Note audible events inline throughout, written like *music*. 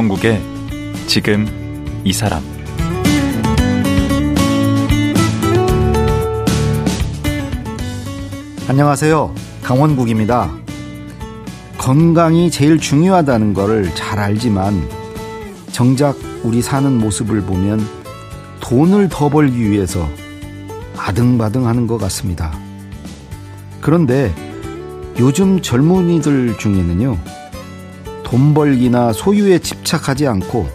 강원국의 지금 이 사람 안녕하세요. 강원국입니다. 건강이 제일 중요하다는 걸잘 알지만 정작 우리 사는 모습을 보면 돈을 더 벌기 위해서 아등바등 하는 것 같습니다. 그런데 요즘 젊은이들 중에는요, 돈 벌기나 소유에 집착하지 않고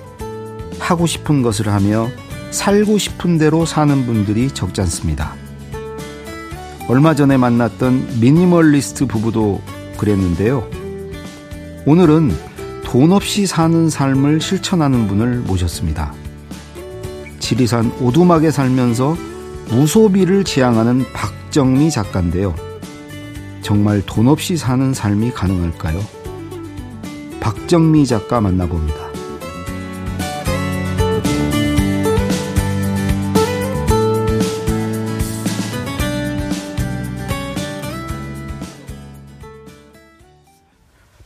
하고 싶은 것을 하며 살고 싶은 대로 사는 분들이 적지 않습니다. 얼마 전에 만났던 미니멀리스트 부부도 그랬는데요. 오늘은 돈 없이 사는 삶을 실천하는 분을 모셨습니다. 지리산 오두막에 살면서 무소비를 지향하는 박정미 작가인데요. 정말 돈 없이 사는 삶이 가능할까요? 박정미 작가 만나봅니다.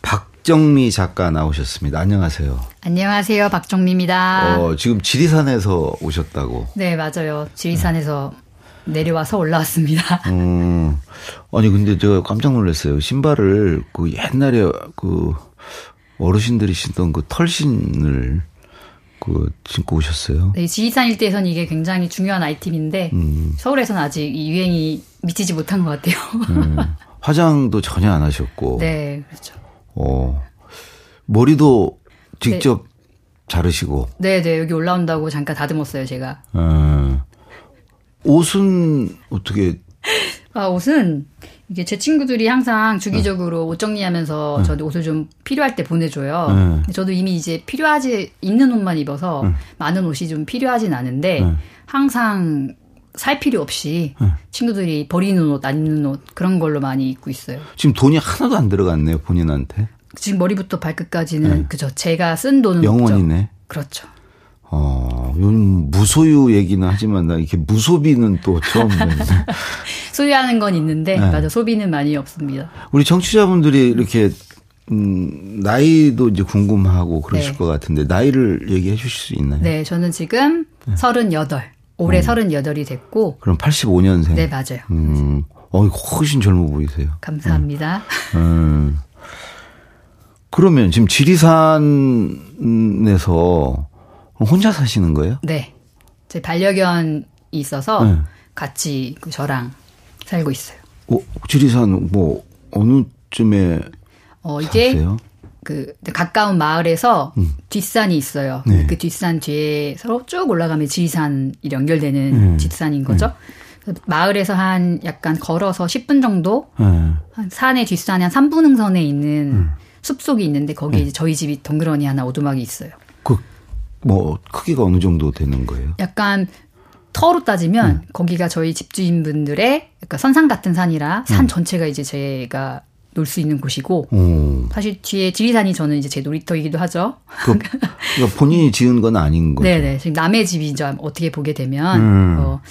박정미 작가 나오셨습니다. 안녕하세요. 안녕하세요. 박정미입니다. 어, 지금 지리산에서 오셨다고. 네, 맞아요. 지리산에서 네. 내려와서 올라왔습니다. 음, 아니, 근데 제가 깜짝 놀랐어요. 신발을 그 옛날에 그 어르신들이 신던 그 털신을 그 신고 오셨어요. 네, 지리산 일대에서는 이게 굉장히 중요한 아이템인데 음. 서울에서는 아직 이 유행이 미치지 못한 것 같아요. 음, 화장도 전혀 안 하셨고. *laughs* 네, 그렇죠. 어, 머리도 직접 네. 자르시고. 네, 네. 여기 올라온다고 잠깐 다듬었어요, 제가. 음. 옷은 어떻게? 아, 옷은 이게 제 친구들이 항상 주기적으로 네. 옷 정리하면서 네. 저도 옷을 좀 필요할 때 보내줘요. 네. 저도 이미 이제 필요하지 있는 옷만 입어서 네. 많은 옷이 좀 필요하진 않은데 네. 항상 살 필요 없이 네. 친구들이 버리는 옷, 안 입는 옷 그런 걸로 많이 입고 있어요. 지금 돈이 하나도 안 들어갔네요, 본인한테. 지금 머리부터 발끝까지는 네. 그죠. 제가 쓴 돈은 영원이네. 없죠. 그렇죠. 어, 요즘 무소유 얘기는 하지만 나 이렇게 무소비는 또 처음 듣네. *laughs* 소유하는 건 있는데 네. 맞아 소비는 많이 없습니다. 우리 청취자분들이 이렇게 음, 나이도 이제 궁금하고 그러실 네. 것 같은데 나이를 얘기해 주실 수 있나요? 네, 저는 지금 네. 38. 올해 음. 38이 됐고. 그럼 85년생? 네, 맞아요. 음. 어, 훨씬 젊어 보이세요. 감사합니다. 음. 음. 그러면 지금 지리산에서 혼자 사시는 거예요? 네. 제 반려견이 있어서 네. 같이 그 저랑 살고 있어요. 어, 지리산 뭐 어느 쯤에 어, 이게 사세요? 그 가까운 마을에서 음. 뒷산이 있어요. 네. 그 뒷산 뒤에서 쭉 올라가면 지리산이 연결되는 음. 뒷산인 거죠. 음. 마을에서 한 약간 걸어서 10분 정도 네. 한 산의 뒷산에 한 3분 흥선에 있는 음. 숲속이 있는데 거기에 네. 저희 집이 덩그러니 하나 오두막이 있어요. 그 뭐 크기가 어느 정도 되는 거예요? 약간 터로 따지면 음. 거기가 저희 집주인분들의 약간 선상 같은 산이라 산 음. 전체가 이제 제가 놀 수 있는 곳이고 음. 사실 뒤에 지리산이 저는 이제 제 놀이터이기도 하죠. 그, 그러니까 본인이 지은 건 아닌 거죠. 네네. 지금 남의 집이죠. 어떻게 보게 되면 음. 어,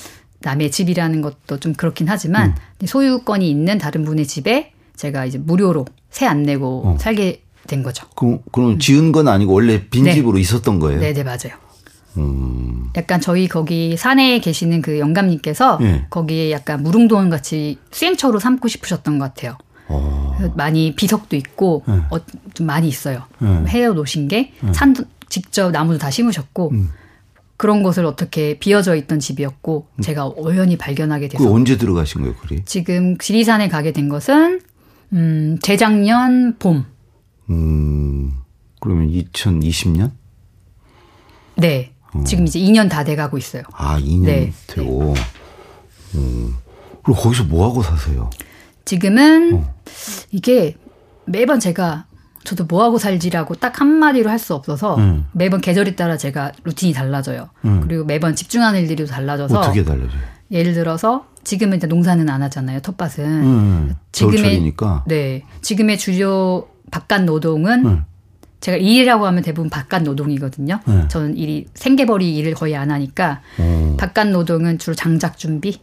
남의 집이라는 것도 좀 그렇긴 하지만 음. 소유권이 있는 다른 분의 집에 제가 이제 무료로 세 안 내고 어. 살게 된 거죠. 그럼, 그럼 지은 건 아니고 원래 빈 네. 집으로 있었던 거예요? 네네 맞아요. 음. 약간 저희 거기 산에 계시는 그 영감님께서 네. 거기에 약간 무릉도원 같이 수행처로 삼고 싶으셨던 것 같아요. 어. 많이 비석도 있고 네. 어, 좀 많이 있어요. 네. 해어 놓으신 게 네. 산도 직접 나무도 다 심으셨고 음. 그런 곳을 어떻게 비어져 있던 집이었고 음. 제가 우연히 발견하게 돼서 언제 들어가신 거예요, 그리? 지금 지리산에 가게 된 것은 음, 재작년 봄. 음. 그러면 2020년? 네. 어. 지금 이제 2년 다 돼가고 있어요. 아, 2년 네. 되고. 네. 음. 그리고 거기서 뭐 하고 사세요? 지금은 어. 이게 매번 제가 저도 뭐 하고 살지라고 딱 한마디로 할 수 없어서 음. 매번 계절에 따라 제가 루틴이 달라져요. 음. 그리고 매번 집중하는 일들이 달라져서 어떻게 달라져요? 예를 들어서 지금은 이제 농사는 안 하잖아요. 텃밭은 음. 지금의 네 지금의 주요 바깥 노동은 음. 제가 일이라고 하면 대부분 바깥 노동이거든요. 네. 저는 일이 생계벌이 일을 거의 안 하니까 오. 바깥 노동은 주로 장작 준비.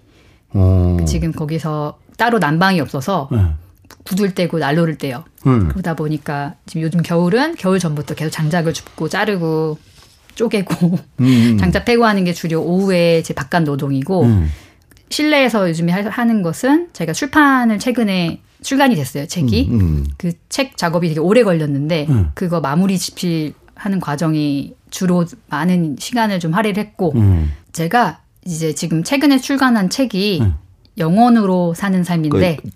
오. 지금 거기서 따로 난방이 없어서 네. 구둘 때고 난로를 떼요. 음. 그러다 보니까 지금 요즘 겨울은 겨울 전부터 계속 장작을 줍고 자르고 쪼개고 음. *laughs* 장작 패고 하는 게 주로 오후에 제 바깥 노동이고 음. 실내에서 요즘에 하는 것은 제가 출판을 최근에 출간이 됐어요 책이 음, 음. 그책 작업이 되게 오래 걸렸는데 음. 그거 마무리 집필하는 과정이 주로 많은 시간을 좀 할애를 했고 제가 이제 지금 최근에 출간한 책이 영원으로 사는 삶인데 그,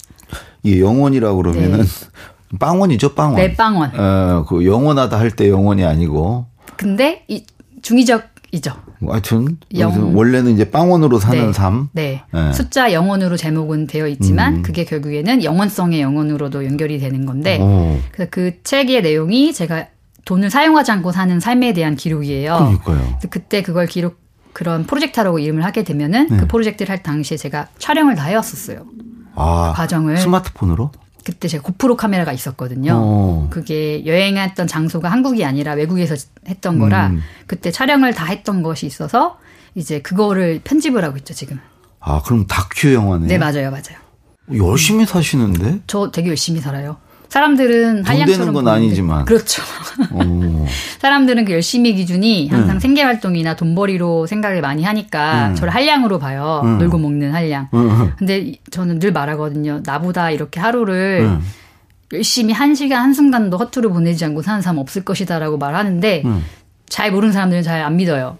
이 영원이라고 그러면은 네. *laughs* 빵원이죠, 빵원. 네, 빵원. 어, 그 영원하다 할 때 영원이 아니고. 근데 이 중의적이죠. 하여튼 영... 원래는 이제 빵원으로 사는 네. 삶. 네. 네. 숫자 영원으로 제목은 되어 있지만 음. 그게 결국에는 영원성의 영원으로도 연결이 되는 건데 오. 그래서 그 책의 내용이 제가 돈을 사용하지 않고 사는 삶에 대한 기록이에요. 그러니까요. 그때 그걸 기록 그런 프로젝트라고 이름을 하게 되면은 네. 그 프로젝트를 할 당시에 제가 촬영을 다 해왔었어요. 아, 그 과정을 스마트폰으로? 그때 제가 고프로 카메라가 있었거든요. 오. 어. 그게 여행했던 장소가 한국이 아니라 외국에서 했던 거라 음. 그때 촬영을 다 했던 것이 있어서 이제 그거를 편집을 하고 있죠 지금. 아 그럼 다큐 영화네. 네 맞아요 맞아요. 열심히 사시는데? 저 되게 열심히 살아요. 사람들은 한량처럼 건 아니지만 그렇죠. *laughs* 사람들은 그 열심히 기준이 항상 음. 생계 활동이나 돈벌이로 생각을 많이 하니까 음. 저를 한량으로 봐요. 음. 놀고 먹는 한량. 음. 근데 저는 늘 말하거든요. 나보다 이렇게 하루를 음. 열심히 한 시간 한 순간도 허투루 보내지 않고 사는 사람 없을 것이다라고 말하는데 음. 잘 모르는 사람들은 잘 안 믿어요.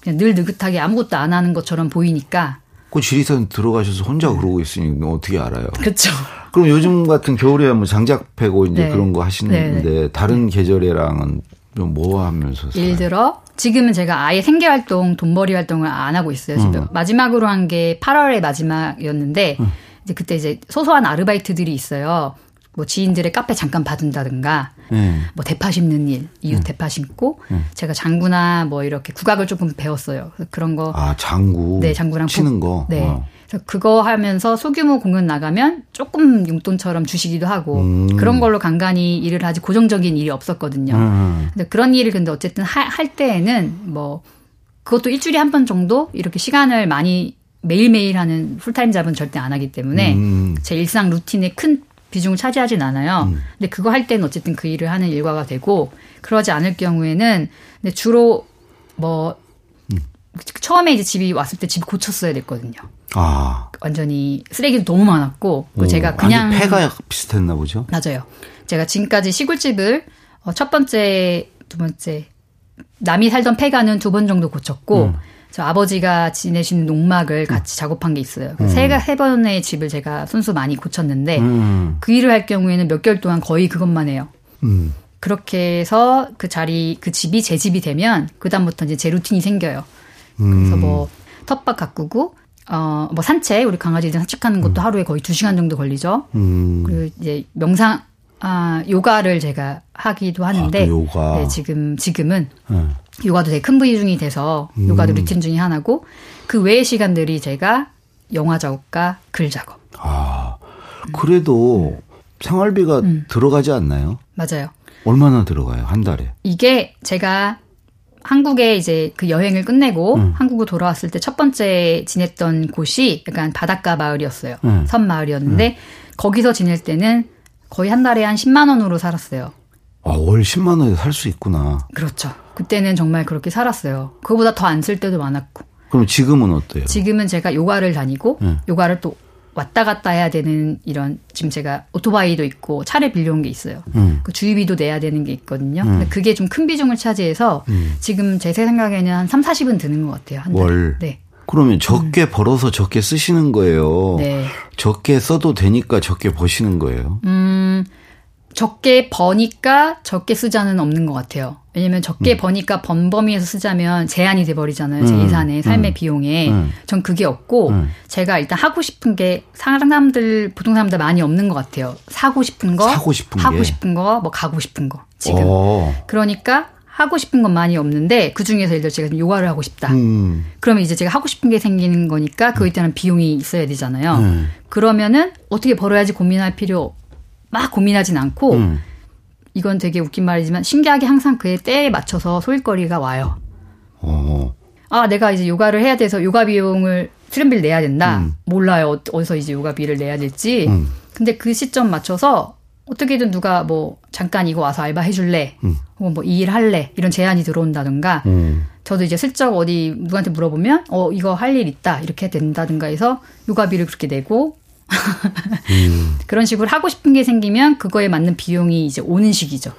그냥 늘 느긋하게 아무것도 안 하는 것처럼 보이니까. 그 지리산 들어가셔서 혼자 그러고 있으니 어떻게 알아요? 그렇죠. 그럼 요즘 같은 겨울에 뭐 장작 패고 이제 네. 그런 거 하시는데 네. 다른 네. 계절에랑은 좀뭐 하면서 살아요? 예를 들어 지금은 제가 아예 생계 활동, 돈벌이 활동을 안 하고 있어요. 지금 음. 마지막으로 한 게 8월의 마지막이었는데 음. 이제 그때 이제 소소한 아르바이트들이 있어요. 뭐 지인들의 카페 잠깐 봐준다든가, 음. 뭐 대파 심는 일, 이웃 음. 대파 심고, 음. 제가 장구나 뭐 이렇게 국악을 조금 배웠어요. 그런 거. 아 장구. 네, 장구랑 치는 거. 네. 어. 그래서 그거 하면서 소규모 공연 나가면 조금 용돈처럼 주시기도 하고 음. 그런 걸로 간간히 일을 하지 고정적인 일이 없었거든요. 음. 근데 그런 일을 근데 어쨌든 하, 할 때에는 뭐 그것도 일주일에 한 번 정도 이렇게 시간을 많이 매일매일 하는 풀타임 잡은 절대 안 하기 때문에 음. 제 일상 루틴에 큰 비중을 차지하진 않아요. 음. 근데 그거 할 때는 어쨌든 그 일을 하는 일과가 되고 그러지 않을 경우에는 근데 주로 뭐 음. 처음에 이제 집이 왔을 때 집이 고쳤어야 됐거든요. 아. 완전히 쓰레기도 너무 많았고 오, 제가 그냥 폐가 비슷했나 보죠. 맞아요. 제가 지금까지 시골집을 어, 첫 번째, 두 번째 남이 살던 폐가는 두 번 정도 고쳤고 음. 저 아버지가 지내시는 농막을 같이 음. 작업한 게 있어요. 음. 세, 세 번의 집을 제가 순수 많이 고쳤는데 음. 그 일을 할 경우에는 몇 개월 동안 거의 그것만 해요. 음. 그렇게 해서 그 자리 그 집이 제 집이 되면 그 다음부터 이제 제 루틴이 생겨요. 그래서 뭐 음. 텃밭 가꾸고 어, 뭐 산책, 우리 강아지들 산책하는 것도 음. 하루에 거의 두 시간 정도 걸리죠. 음. 그리고 이제 명상, 아, 요가를 제가 하기도 하는데. 아, 요가. 네, 지금, 지금은. 네. 요가도 되게 큰 비중이 돼서 음. 요가도 루틴 중에 하나고 그 외의 시간들이 제가 영화 작업과 글 작업. 아, 그래도 생활비가 음. 들어가지 않나요? 맞아요. 얼마나 들어가요? 한 달에? 이게 제가 한국에 이제 그 여행을 끝내고 음. 한국으로 돌아왔을 때 첫 번째 지냈던 곳이 약간 바닷가 마을이었어요. 음. 섬 마을이었는데 음. 거기서 지낼 때는 거의 한 달에 한 10만 원으로 살았어요. 아, 월 10만 원에 살 수 있구나. 그렇죠. 그때는 정말 그렇게 살았어요. 그거보다 더 안 쓸 때도 많았고. 그럼 지금은 어때요? 지금은 제가 요가를 다니고 네. 요가를 또 왔다 갔다 해야 되는 이런 지금 제가 오토바이도 있고 차를 빌려온 게 있어요. 음. 그 주유비도 내야 되는 게 있거든요. 음. 근데 그게 좀 큰 비중을 차지해서 음. 지금 제 생각에는 한 3, 40은 드는 것 같아요. 한 월. 네. 그러면 적게 음. 벌어서 적게 쓰시는 거예요. 네. 적게 써도 되니까 적게 버시는 거예요. 음. 적게 버니까 적게 쓰자는 없는 것 같아요. 왜냐면 적게 음. 버니까 번 범위에서 쓰자면 제한이 돼버리잖아요. 제 음. 예산에, 삶의 음. 비용에. 음. 전 그게 없고, 음. 제가 일단 하고 싶은 게 사람들, 보통 사람들 많이 없는 것 같아요. 사고 싶은 거, 사고 싶은 하고 게. 싶은 거, 뭐 가고 싶은 거. 지금. 오. 그러니까 하고 싶은 건 많이 없는데 그 중에서 예를 들어 제가 요가를 하고 싶다. 음. 그러면 이제 제가 하고 싶은 게 생기는 거니까 그거에 따른 비용이 있어야 되잖아요. 음. 그러면은 어떻게 벌어야지 고민할 필요 막 고민하진 않고 음. 이건 되게 웃긴 말이지만 신기하게 항상 그의 때에 맞춰서 소일거리가 와요. 어. 아, 내가 이제 요가를 해야 돼서 요가 비용을 수련비를 내야 된다. 음. 몰라요. 어디서 이제 요가비를 내야 될지. 음. 근데 그 시점 맞춰서 어떻게든 누가 뭐 잠깐 이거 와서 알바 해줄래? 음. 혹은 뭐 이 일 할래? 이런 제안이 들어온다든가. 음. 저도 이제 슬쩍 어디 누구한테 물어보면 어 이거 할 일 있다 이렇게 된다든가 해서 요가비를 그렇게 내고 음. *laughs* 그런 식으로 하고 싶은 게 생기면 그거에 맞는 비용이 이제 오는 시기죠.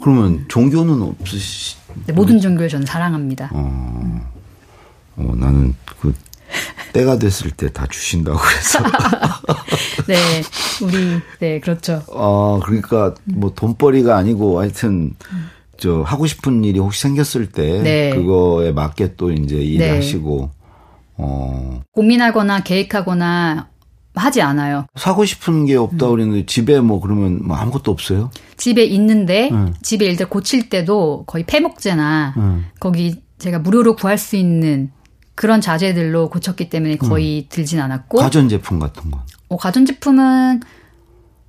그러면 종교는 없으시? 네, 모든 종교를 저는 사랑합니다. 어, 어 나는 그 때가 됐을 때 다 주신다고 그래서. *laughs* 네, 우리 네 그렇죠. 어 그러니까 뭐 돈벌이가 아니고 하여튼. 저 하고 싶은 일이 혹시 생겼을 때 네. 그거에 맞게 또 이제 일하시고 네. 어 고민하거나 계획하거나 하지 않아요. 사고 싶은 게 없다 음. 그랬는데 집에 뭐 그러면 뭐 아무것도 없어요? 집에 있는데 음. 집에 일들 고칠 때도 거의 폐목재나 음. 거기 제가 무료로 구할 수 있는 그런 자재들로 고쳤기 때문에 거의 음. 들진 않았고 가전 제품 같은 거. 어, 가전 제품은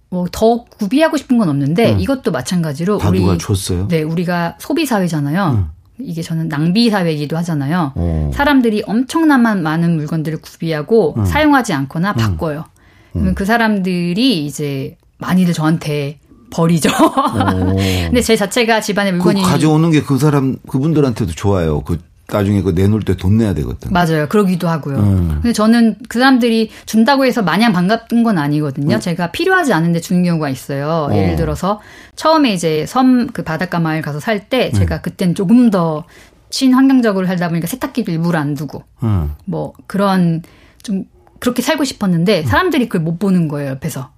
뭐더 구비하고 싶은 건 없는데 음. 이것도 마찬가지로 우리 누가 줬어요? 네, 우리가 소비 사회잖아요. 음. 이게 저는 낭비 사회이기도 하잖아요. 오. 어. 사람들이 엄청난 많은 물건들을 구비하고 음. 사용하지 않거나 음. 바꿔요. 그러면 음. 그 사람들이 이제 많이들 저한테 버리죠. *laughs* 근데 제 자체가 집안에 물건이 가져오는 게 그 사람 그분들한테도 좋아요. 그 나중에 그 내놓을 때 돈 내야 되거든. 맞아요. 그러기도 하고요. 음. 근데 저는 그 사람들이 준다고 해서 마냥 반갑은 건 아니거든요. 음. 제가 필요하지 않은데 주는 경우가 있어요. 어. 예를 들어서 처음에 이제 섬 그 바닷가 마을 가서 살때 음. 제가 그땐 조금 더 친환경적으로 살다 보니까 세탁기도 일부러 안 두고 음. 뭐 그런 좀 그렇게 살고 싶었는데 사람들이 그걸 못 보는 거예요 옆에서.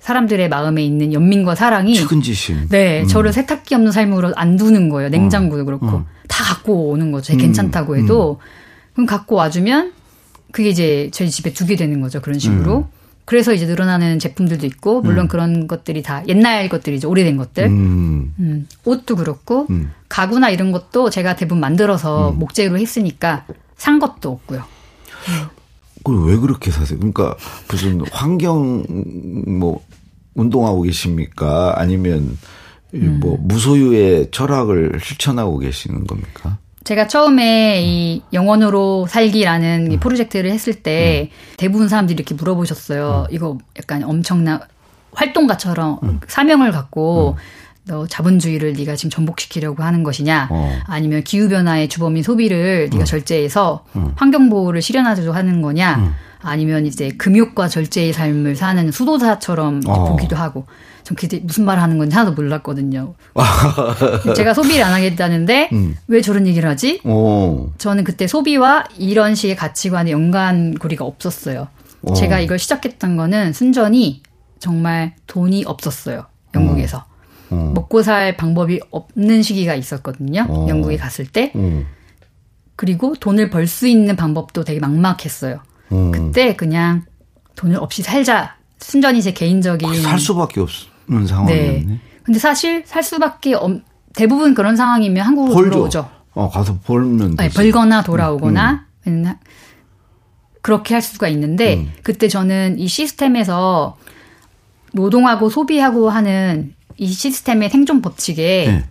사람들의 마음에 있는 연민과 사랑이 측은지심. 네, 음. 저를 세탁기 없는 삶으로 안 두는 거예요. 냉장고도 어. 그렇고 어. 다 갖고 오는 거죠. 음. 괜찮다고 해도 음. 그럼 갖고 와주면 그게 이제 저희 집에 두게 되는 거죠. 그런 식으로. 음. 그래서 이제 늘어나는 제품들도 있고 물론 음. 그런 것들이 다 옛날 것들이죠. 오래된 것들. 음. 옷도 그렇고 가구나 이런 것도 제가 대부분 만들어서 목재로 했으니까 산 것도 없고요. 그걸 왜 그렇게 사세요? 그러니까 무슨 환경 뭐 운동하고 계십니까? 아니면 음. 뭐 무소유의 철학을 실천하고 계시는 겁니까? 제가 처음에 이 영원으로 살기라는 음. 프로젝트를 했을 때 음. 대부분 사람들이 이렇게 물어보셨어요. 음. 이거 약간 엄청난 활동가처럼 음. 사명을 갖고 음. 너 자본주의를 네가 지금 전복시키려고 하는 것이냐 어. 아니면 기후 변화의 주범인 소비를 네가 절제해서 환경 보호를 실현하려고 하는 거냐 아니면 이제 금욕과 절제의 삶을 사는 수도사처럼 어. 보기도 하고 전 그때 무슨 말 하는 건지 하나도 몰랐거든요. *laughs* 제가 소비를 안 하겠다는데 음. 왜 저런 얘기를 하지? 오. 저는 그때 소비와 이런 식의 가치관의 연관고리가 없었어요. 오. 제가 이걸 시작했던 거는 순전히 정말 돈이 없었어요. 영국에서. 오. 먹고 살 방법이 없는 시기가 있었거든요. 영국에 갔을 때. 그리고 돈을 벌 수 있는 방법도 되게 막막했어요. 음. 그때 그냥 돈을 없이 살자. 순전히 제 개인적인 살 수밖에 없는 상황이었네. 네. 근데 사실 살 수밖에 없, 대부분 그런 상황이면 한국으로 벌죠. 돌아오죠. 어, 가서 벌면 아니, 벌거나 돌아오거나 음. 음. 그렇게 할 수가 있는데 음. 그때 저는 이 시스템에서 노동하고 소비하고 하는 이 시스템의 생존 법칙에 네.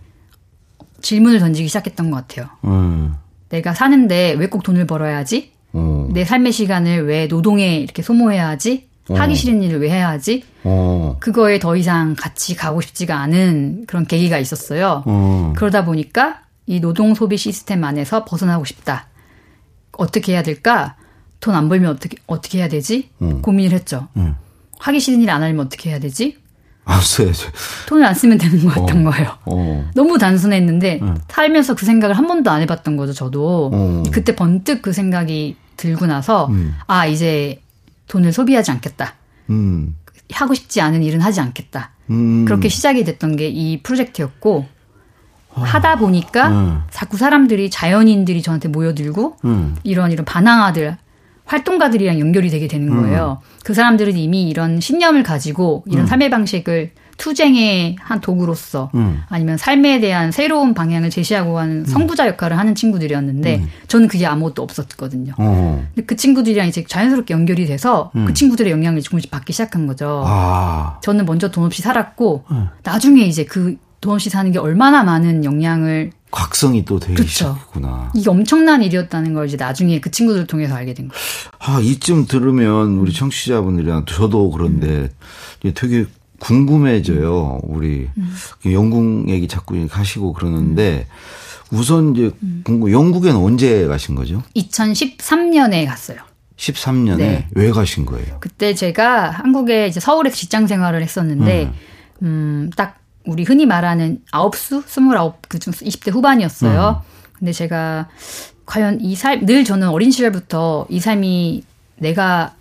질문을 던지기 시작했던 것 같아요. 음. 내가 사는데 왜 꼭 돈을 벌어야지? 어. 내 삶의 시간을 왜 노동에 이렇게 소모해야 하지? 어. 하기 싫은 일을 왜 해야 하지? 어. 그거에 더 이상 같이 가고 싶지가 않은 그런 계기가 있었어요. 어. 그러다 보니까 이 노동 소비 시스템 안에서 벗어나고 싶다. 어떻게 해야 될까? 돈 안 벌면 어떻게 어떻게 해야 되지? 어. 고민을 했죠. 하기 싫은 일 안 하면 어떻게 해야 되지? 아, 써야죠. 돈을 안 쓰면 되는 것 같던 어. 거예요. 어. 너무 단순했는데 응. 살면서 그 생각을 한 번도 안 해봤던 거죠. 저도 어. 그때 번뜩 그 생각이 들고 나서 음. 아 이제 돈을 소비하지 않겠다. 음. 하고 싶지 않은 일은 하지 않겠다. 음. 그렇게 시작이 됐던 게 이 프로젝트였고 어. 하다 보니까 음. 자꾸 사람들이 자연인들이 저한테 모여들고 음. 이런 이런 반항아들 활동가들이랑 연결이 되게 되는 거예요. 음. 그 사람들은 이미 이런 신념을 가지고 이런 삶의 방식을 투쟁의 한 도구로서 음. 아니면 삶에 대한 새로운 방향을 제시하고 하는 음. 성부자 역할을 하는 친구들이었는데 음. 저는 그게 아무것도 없었거든요. 어. 근데 그 친구들이랑 이제 자연스럽게 연결이 돼서 음. 그 친구들의 영향을 조금씩 받기 시작한 거죠. 아. 저는 먼저 돈 없이 살았고 음. 나중에 이제 그 돈 없이 사는 게 얼마나 많은 영향을 각성이 또 되기 그렇죠. 시작했구나. 이게 엄청난 일이었다는 걸 이제 나중에 그 친구들을 통해서 알게 된 거예요. 아, 이쯤 들으면 우리 청취자분들이랑 저도 그런데 음. 되게 궁금해져요. 우리 음. 영국 얘기 자꾸 가시고 그러는데 우선 이제 음. 궁금 영국에는 언제 가신 거죠? 2013년에 갔어요. 13년에 네. 왜 가신 거예요? 그때 제가 한국에 이제 서울에서 직장 생활을 했었는데 음, 음딱 우리 흔히 말하는 아홉 수, 스물아홉 그중 20대 후반이었어요. 음. 근데 제가 과연 이 삶, 늘 저는 어린 시절부터 이 삶이 내가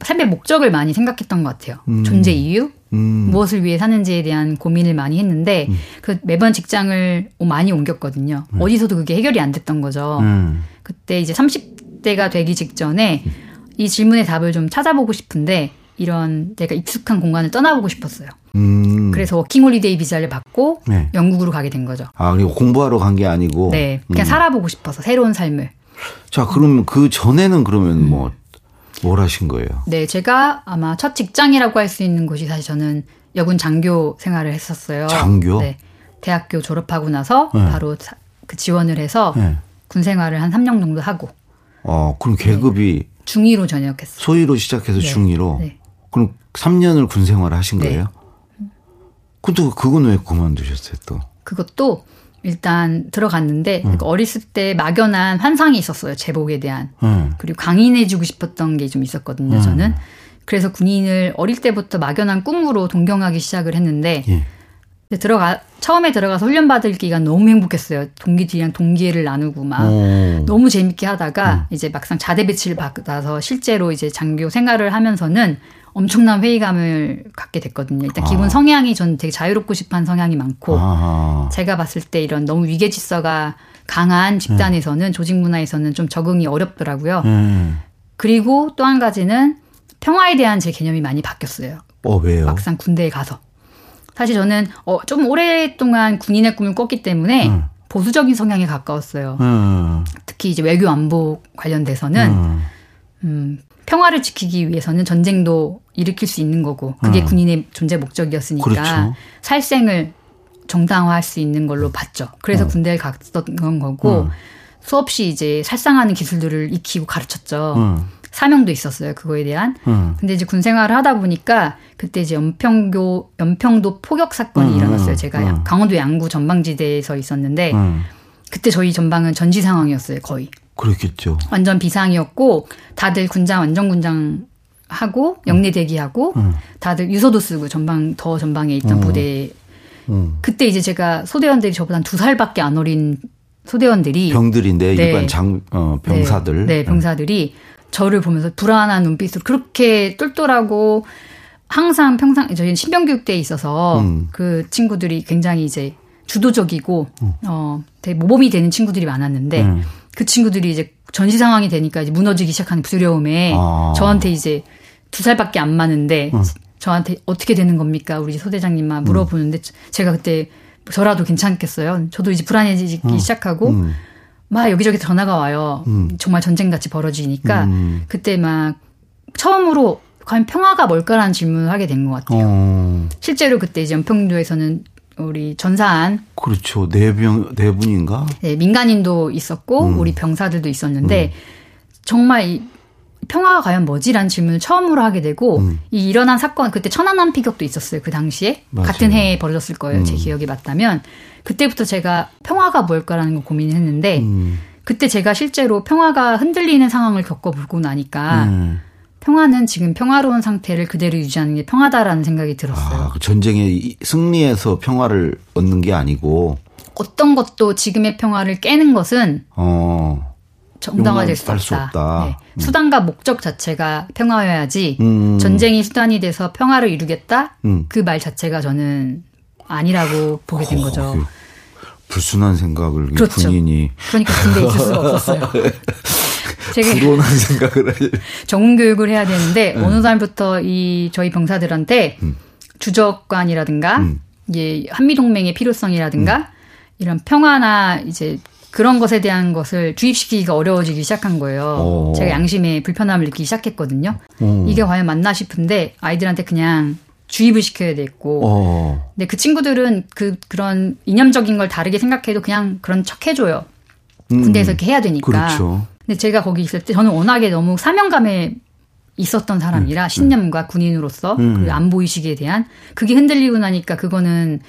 삶의 목적을 많이 생각했던 것 같아요. 음. 존재 이유? 음. 무엇을 위해 사는지에 대한 고민을 많이 했는데, 음. 그 매번 직장을 많이 옮겼거든요. 음. 어디서도 그게 해결이 안 됐던 거죠. 음. 그때 이제 30대가 되기 직전에 이 질문의 답을 좀 찾아보고 싶은데, 이런 내가 익숙한 공간을 떠나보고 싶었어요. 음. 그래서 워킹홀리데이 비자를 받고 네. 영국으로 가게 된 거죠. 아 그리고 공부하러 간 게 아니고. 네, 그냥 음. 살아보고 싶어서 새로운 삶을. 자, 그러면 그 전에는 그러면 뭐. 뭘 하신 거예요? 네, 제가 아마 첫 직장이라고 할 수 있는 곳이 사실 저는 여군 장교 생활을 했었어요. 장교? 네. 대학교 졸업하고 나서 네. 바로 그 지원을 해서 네. 군 생활을 한 3년 정도 하고. 어, 그럼 계급이 네. 중위로 전역했어요. 소위로 시작해서 네. 중위로. 네. 그럼 3년을 군 생활을 하신 네. 거예요? 근데 그건 왜 그만두셨어요 또? 그것도 일단 들어갔는데 음. 어렸을 때 막연한 환상이 있었어요 제복에 대한 음. 그리고 강인해지고 싶었던 게 좀 있었거든요 음. 저는 그래서 군인을 어릴 때부터 막연한 꿈으로 동경하기 시작을 했는데 예. 들어가 처음에 들어가서 훈련 받을 기간 너무 행복했어요 동기들이랑 동기회를 나누고 막 오. 너무 재밌게 하다가 음. 이제 막상 자대 배치를 받아서 실제로 이제 장교 생활을 하면서는 엄청난 회의감을 갖게 됐거든요. 일단 기본 아. 성향이 저는 되게 자유롭고 싶은 성향이 많고 아. 제가 봤을 때 이런 너무 위계 질서가 강한 집단에서는 음. 조직 문화에서는 좀 적응이 어렵더라고요. 음. 그리고 또 한 가지는 평화에 대한 제 개념이 많이 바뀌었어요. 어, 왜요? 막상 군대에 가서. 사실 저는 어, 좀 오랫동안 군인의 꿈을 꿨기 때문에 음. 보수적인 성향에 가까웠어요. 음. 특히 이제 외교 안보 관련돼서는 음, 음 평화를 지키기 위해서는 전쟁도 일으킬 수 있는 거고 그게 음. 군인의 존재 목적이었으니까 그렇죠. 살생을 정당화할 수 있는 걸로 봤죠. 그래서 음. 군대를 갔던 거고 음. 수없이 이제 살상하는 기술들을 익히고 가르쳤죠. 음. 사명도 있었어요. 그거에 대한. 음. 근데 이제 군 생활을 하다 보니까 그때 이제 연평교 연평도 포격 사건이 음, 일어났어요. 제가 강원도 양구 전방지대에서 있었는데 그때 저희 전방은 전지 상황이었어요. 거의. 그렇겠죠. 완전 비상이었고 다들 군장 완전 군장 하고 영내 대기하고 음. 다들 유서도 쓰고 전방 더 전방에 있던 음. 부대 음. 그때 이제 제가 소대원들이 저보다 두 살밖에 안 어린 소대원들이 병들인데 네. 일반 장 어, 병사들 네, 네 병사들이 저를 보면서 불안한 눈빛으로 그렇게 똘똘하고 항상 평상 저희 신병교육대에 있어서 음. 그 친구들이 굉장히 이제 주도적이고 음. 어 되게 모범이 되는 친구들이 많았는데 음. 그 친구들이 이제 전시 상황이 되니까 이제 무너지기 시작하는 두려움에 아. 저한테 이제 두 살밖에 안 많은데 음. 저한테 어떻게 되는 겁니까? 우리 소대장님만 물어보는데 음. 제가 그때 저라도 괜찮겠어요. 저도 이제 불안해지기 음. 시작하고 음. 막 여기저기 전화가 와요. 음. 정말 전쟁 같이 벌어지니까 음. 그때 막 처음으로 과연 평화가 뭘까라는 질문을 하게 된 것 같아요. 어. 실제로 그때 이제 연평도에서는 우리 전사한 그렇죠 네병네 네 분인가? 네 민간인도 있었고 음. 우리 병사들도 있었는데 음. 정말 이 평화가 과연 뭐지라는 질문을 처음으로 하게 되고 음. 이 일어난 사건 그때 천안함 피격도 있었어요 그 당시에 맞아요. 같은 해에 벌어졌을 거예요 제 음. 기억이 맞다면 그때부터 제가 평화가 뭘까라는 걸 고민을 했는데 음. 그때 제가 실제로 평화가 흔들리는 상황을 겪어보고 나니까 음. 평화는 지금 평화로운 상태를 그대로 유지하는 게 평화다라는 생각이 들었어요. 아, 그 전쟁에 승리해서 평화를 얻는 게 아니고 어떤 것도 지금의 평화를 깨는 것은 어, 정당화될 수 없다. 수 없다. 네. 음. 수단과 목적 자체가 평화여야지 음. 전쟁이 수단이 돼서 평화를 이루겠다 음. 그말 자체가 저는 아니라고 보게 된 거죠. 그 불순한 생각을 그렇죠. 군인이 그러니까 군대에 있을 수가 없었어요. *laughs* 되게 불온한 생각을 전문 교육을 해야 되는데 네. 어느 날부터 이 저희 병사들한테 음. 주적관이라든가 음. 이 한미 동맹의 필요성이라든가 음. 이런 평화나 이제 그런 것에 대한 것을 주입시키기가 어려워지기 시작한 거예요. 오. 어. 제가 양심에 불편함을 느끼기 시작했거든요. 오. 음. 이게 과연 맞나 싶은데 아이들한테 그냥 주입을 시켜야 됐고. 어. 근데 그 친구들은 그 그런 이념적인 걸 다르게 생각해도 그냥 그런 척 해줘요. 음. 군대에서 이렇게 해야 되니까. 그렇죠. 근데 제가 거기 있을 때 저는 워낙에 너무 사명감에 있었던 사람이라 음. 신념과 군인으로서 음. 그 안보 의식에 대한 그게 흔들리고 나니까 그거는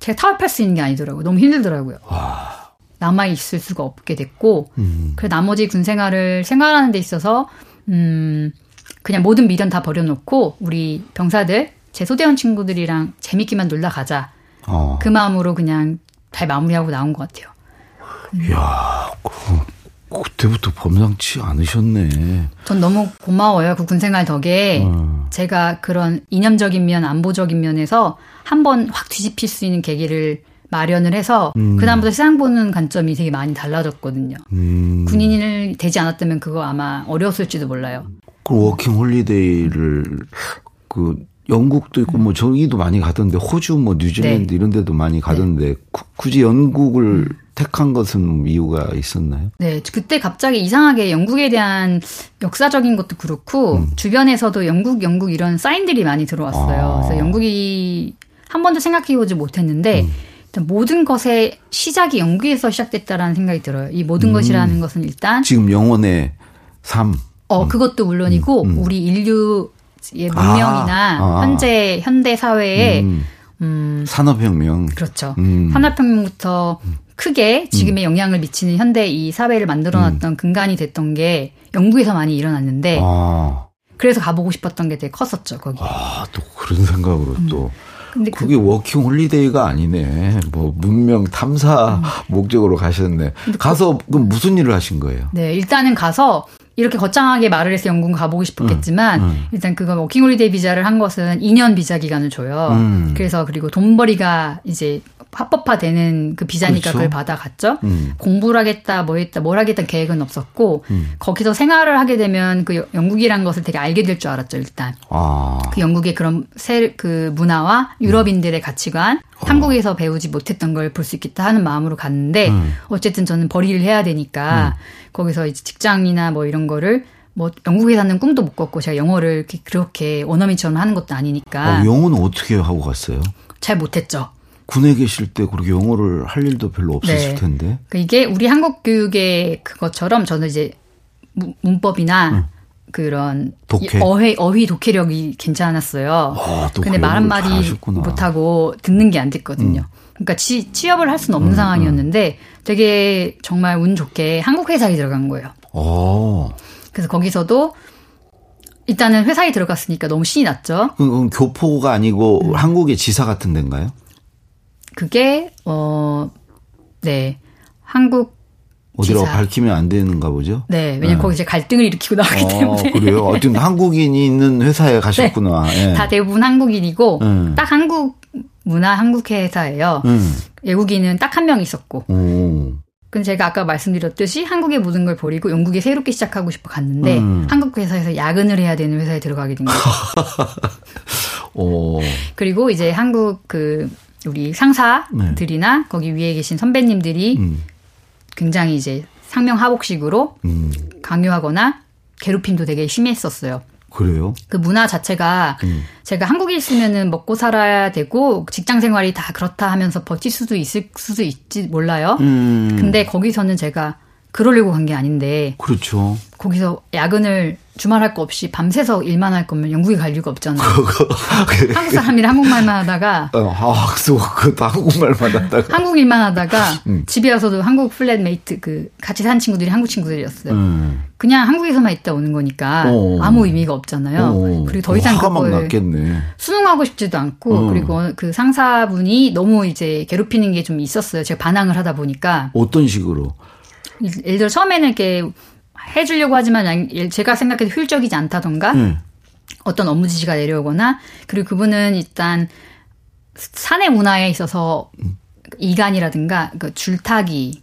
제가 타협할 수 있는 게 아니더라고요. 너무 힘들더라고요. 와. 남아 있을 수가 없게 됐고 음. 그 나머지 군 생활을 생활하는 데 있어서 음 그냥 모든 미련 다 버려놓고 우리 병사들 제 소대원 친구들이랑 재밌게만 놀다 가자. 어. 그 마음으로 그냥 잘 마무리하고 나온 것 같아요. 이야, 그, 그때부터 범상치 않으셨네. 전 너무 고마워요. 그 군생활 덕에 어. 제가 그런 이념적인 면, 안보적인 면에서 한번 확 뒤집힐 수 있는 계기를 마련을 해서 음. 그다음부터 세상 보는 관점이 되게 많이 달라졌거든요. 음. 군인을 되지 않았다면 그거 아마 어려웠을지도 몰라요. 그 워킹 홀리데이를 그 영국도 있고 뭐 저기도 많이 가던데 호주 뭐 뉴질랜드 네. 이런 데도 많이 가던데 네. 구, 굳이 영국을 음. 택한 것은 이유가 있었나요? 네, 그때 갑자기 이상하게 영국에 대한 역사적인 것도 그렇고 음. 주변에서도 영국 영국 이런 사인들이 많이 들어왔어요. 아. 그래서 영국이 한 번도 생각해보지 못했는데 음. 모든 것의 시작이 영국에서 시작됐다라는 생각이 들어요. 이 모든 음. 것이라는 것은 일단 지금 영혼의 삶. 어, 그것도 물론이고 음. 우리 인류 의 문명이나 아, 아. 현재 현대 사회에 음. 음, 산업혁명 그렇죠. 음. 산업혁명부터 크게 지금의 음. 영향을 미치는 현대 이 사회를 만들어놨던 음. 근간이 됐던 게 영국에서 많이 일어났는데 아. 그래서 가보고 싶었던 게 되게 컸었죠 거기. 아 또 그런 생각으로 또. 근데 그게 그, 워킹 홀리데이가 아니네. 뭐 문명 탐사 음. 목적으로 가셨네. 가서 그, 럼 무슨 일을 하신 거예요? 네, 일단은 가서 이렇게 거창하게 말을 해서 영국 가보고 싶었겠지만 음, 음. 일단 그거 워킹홀리데이 비자를 한 것은 2년 비자 기간을 줘요. 음. 그래서 그리고 돈벌이가 이제 합법화되는 그 비자니까 그렇죠. 그걸 받아갔죠. 음. 공부를 하겠다, 뭐 했다, 뭘 하겠다 계획은 없었고 음. 거기서 생활을 하게 되면 그 영국이란 것을 되게 알게 될 줄 알았죠 일단. 아. 그 영국의 그런 새, 그 문화와 유럽인들의 가치관, 어. 한국에서 배우지 못했던 걸 볼 수 있겠다 하는 마음으로 갔는데 음. 어쨌든 저는 벌이를 해야 되니까 거기서 이제 직장이나 뭐 이런 거를 뭐 영국에 사는 꿈도 못 꿨고 제가 영어를 그렇게 원어민처럼 하는 것도 아니니까. 어, 영어는 어떻게 하고 갔어요? 잘 못했죠. 군에 계실 때 그렇게 영어를 할 일도 별로 없었을 네. 텐데. 그 이게 우리 한국 교육의 그것처럼 저는 이제 문법이나 응. 그런 독해. 어휘 어휘 독해력이 괜찮았어요. 아, 근데 말 한마디 못 하고 듣는 게 안 됐거든요. 응. 그러니까 치, 취업을 할 수는 없는 응, 상황이었는데 되게 정말 운 좋게 한국 회사에 들어간 거예요. 오. 어. 그래서 거기서도 일단은 회사에 들어갔으니까 너무 신이 났죠. 그럼 교포가 아니고 한국의 지사 같은 데인가요? 그게 어 네. 한국 어디라고 밝히면 안 되는가 보죠? 네, 왜냐면 네. 거기 이제 갈등을 일으키고 나왔기 어, 때문에. 그래요? 어쨌든 한국인이 있는 회사에 *laughs* 가셨구나. 네, 네. 다 대부분 한국인이고, 음. 딱 한국 문화 한국 회사예요. 음. 외국인은 딱 한 명 있었고. 오. 근데 제가 아까 말씀드렸듯이 한국의 모든 걸 버리고 영국에 새롭게 시작하고 싶어 갔는데 음. 한국 회사에서 야근을 해야 되는 회사에 들어가게 된 거예요. *laughs* 그리고 이제 한국 그 우리 상사들이나 네. 거기 위에 계신 선배님들이 음. 굉장히 이제 상명하복식으로 음. 강요하거나 괴롭힘도 되게 심했었어요. 그래요? 그 문화 자체가 음. 제가 한국에 있으면은 먹고 살아야 되고 직장 생활이 다 그렇다 하면서 버틸 수도 있을 수도 있지 몰라요. 음. 근데 거기서는 제가 그러려고 간 게 아닌데. 그렇죠. 거기서 야근을 주말 할 거 없이 밤새서 일만 할 거면 영국에 갈 이유가 없잖아요. 한국 사람이랑 한국말만 하다가. 어, 아, 그것도 한국말만 하다가. 한국 일만 하다가 음. 집에 와서도 한국 flatmate 그 같이 산 친구들이 한국 친구들이었어요. 음. 그냥 한국에서만 있다 오는 거니까 오. 어. 아무 의미가 없잖아요. 오. 어. 그리고 더 이상 그걸 났겠네. 순응하고 싶지도 않고 음. 그리고 그 상사분이 너무 이제 괴롭히는 게 좀 있었어요. 제가 반항을 하다 보니까. 어떤 식으로? 예를 들어 처음에는 이렇게 해주려고 하지만 제가 생각해도 효율적이지 않다던가 음. 어떤 업무 지시가 내려오거나 그리고 그분은 일단 사내 문화에 있어서 이간이라든가 그 줄타기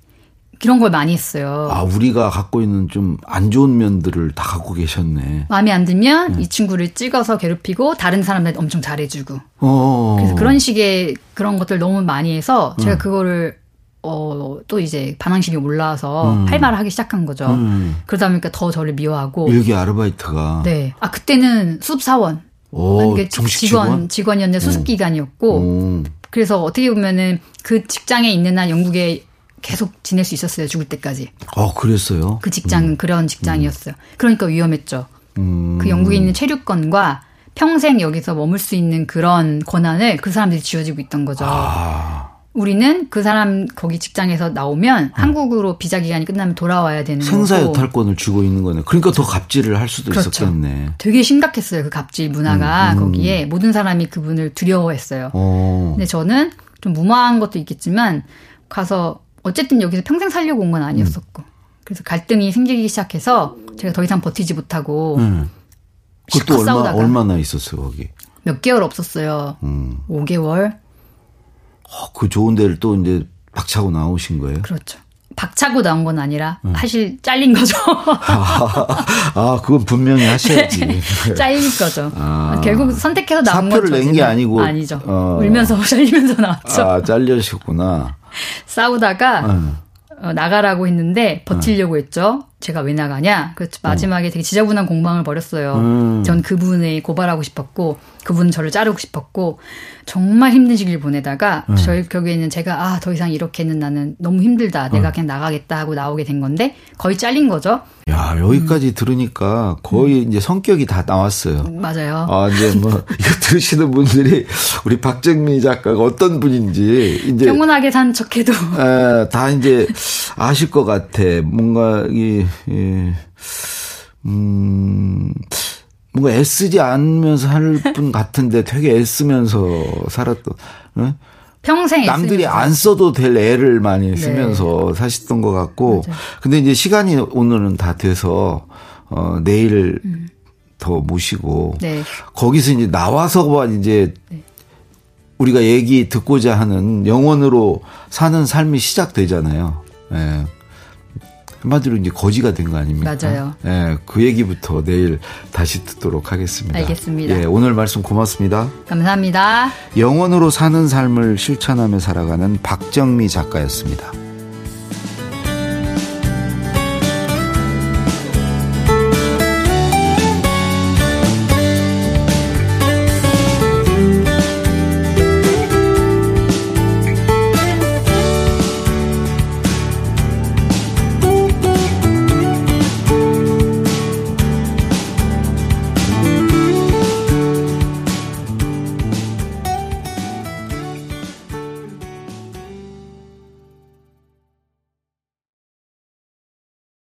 그런 걸 많이 했어요. 아, 우리가 갖고 있는 좀 안 좋은 면들을 다 갖고 계셨네. 마음에 안 들면 음. 이 친구를 찍어서 괴롭히고 다른 사람들 엄청 잘해주고. 어. 그래서 그런 식의 그런 것들 너무 많이 해서 제가 음. 그거를 어, 또 이제 반항심이 올라와서 음. 할 말을 하기 시작한 거죠. 음. 그러다 보니까 더 저를 미워하고. 일기 아르바이트가. 네. 아, 그때는 수습사원. 오, 직원 직원이었는데 수습 기간이었고 그래서 어떻게 보면은 그 직장에 있는 한 영국에 계속 지낼 수 있었어요 죽을 때까지. 어 그랬어요. 그 직장은 음. 그런 직장이었어요. 그러니까 위험했죠. 음. 그 영국에 있는 체류권과 평생 여기서 머물 수 있는 그런 권한을 그 사람들이 쥐어지고 있던 거죠. 아. 우리는 그 사람 거기 직장에서 나오면 음. 한국으로 비자 기간이 끝나면 돌아와야 되는 생사 유탈권을 쥐고 있는 거네. 그러니까 더 갑질을 할 수도 그렇죠. 있었겠네. 되게 심각했어요. 그 갑질 문화가 음, 음. 거기에 모든 사람이 그분을 두려워했어요. 어. 근데 저는 좀 무모한 것도 있겠지만 가서 어쨌든 여기서 평생 살려고 온 건 아니었었고. 음. 그래서 갈등이 생기기 시작해서 제가 더 이상 버티지 못하고 음. 그것도 얼마, 싸우다가 얼마나 있었어요 거기? 몇 개월 없었어요. 음. 5개월. 어, 그 좋은 데를 또 이제 박차고 나오신 거예요? 그렇죠. 박차고 나온 건 아니라 음. 사실 잘린 거죠. 아, *laughs* 아, 그건 분명히 하셔야지. 네, 잘린 거죠. 아, 결국 선택해서 나온 거죠. 사표를 낸 게 아니고 아니죠. 어. 울면서 *laughs* 잘리면서 나왔죠. 아, 잘려셨구나. *laughs* 싸우다가 음. 어, 나가라고 했는데 버틸려고 했죠. 제가 왜 나가냐? 그 마지막에 되게 지저분한 공방을 벌였어요. 음. 전 그분을 고발하고 싶었고 그분은 저를 자르고 싶었고 정말 힘든 시기를 보내다가 음. 저희 결국에는 제가 아 더 이상 이렇게는 나는 너무 힘들다. 내가 음. 그냥 나가겠다 하고 나오게 된 건데 거의 잘린 거죠. 야 여기까지 음. 들으니까 거의 음. 이제 성격이 다 나왔어요. 맞아요. 아 이제 뭐 *laughs* 이거 들으시는 분들이 우리 박정미 작가가 어떤 분인지 이제 평온하게 산 척해도 에, 다 이제 아실 것 같아. 뭔가 이 예. 음, 뭔가 애쓰지 않으면서 살분 같은데 되게 애쓰면서 살았던, 네? 평생 남들이 안 써도 될 애를 많이 네. 쓰면서 네. 사셨던 것 같고, 맞아요. 근데 이제 시간이 오늘은 다 돼서, 어, 내일 음. 더 모시고, 네. 거기서 이제 나와서 이제 네. 우리가 얘기 듣고자 하는 영원으로 사는 삶이 시작되잖아요. 예. 네. 한마디로 이제 거지가 된 거 아닙니까? 맞아요. 예, 그 얘기부터 내일 다시 듣도록 하겠습니다. 알겠습니다. 예, 오늘 말씀 고맙습니다. 감사합니다. 영원으로 사는 삶을 실천하며 살아가는 박정미 작가였습니다.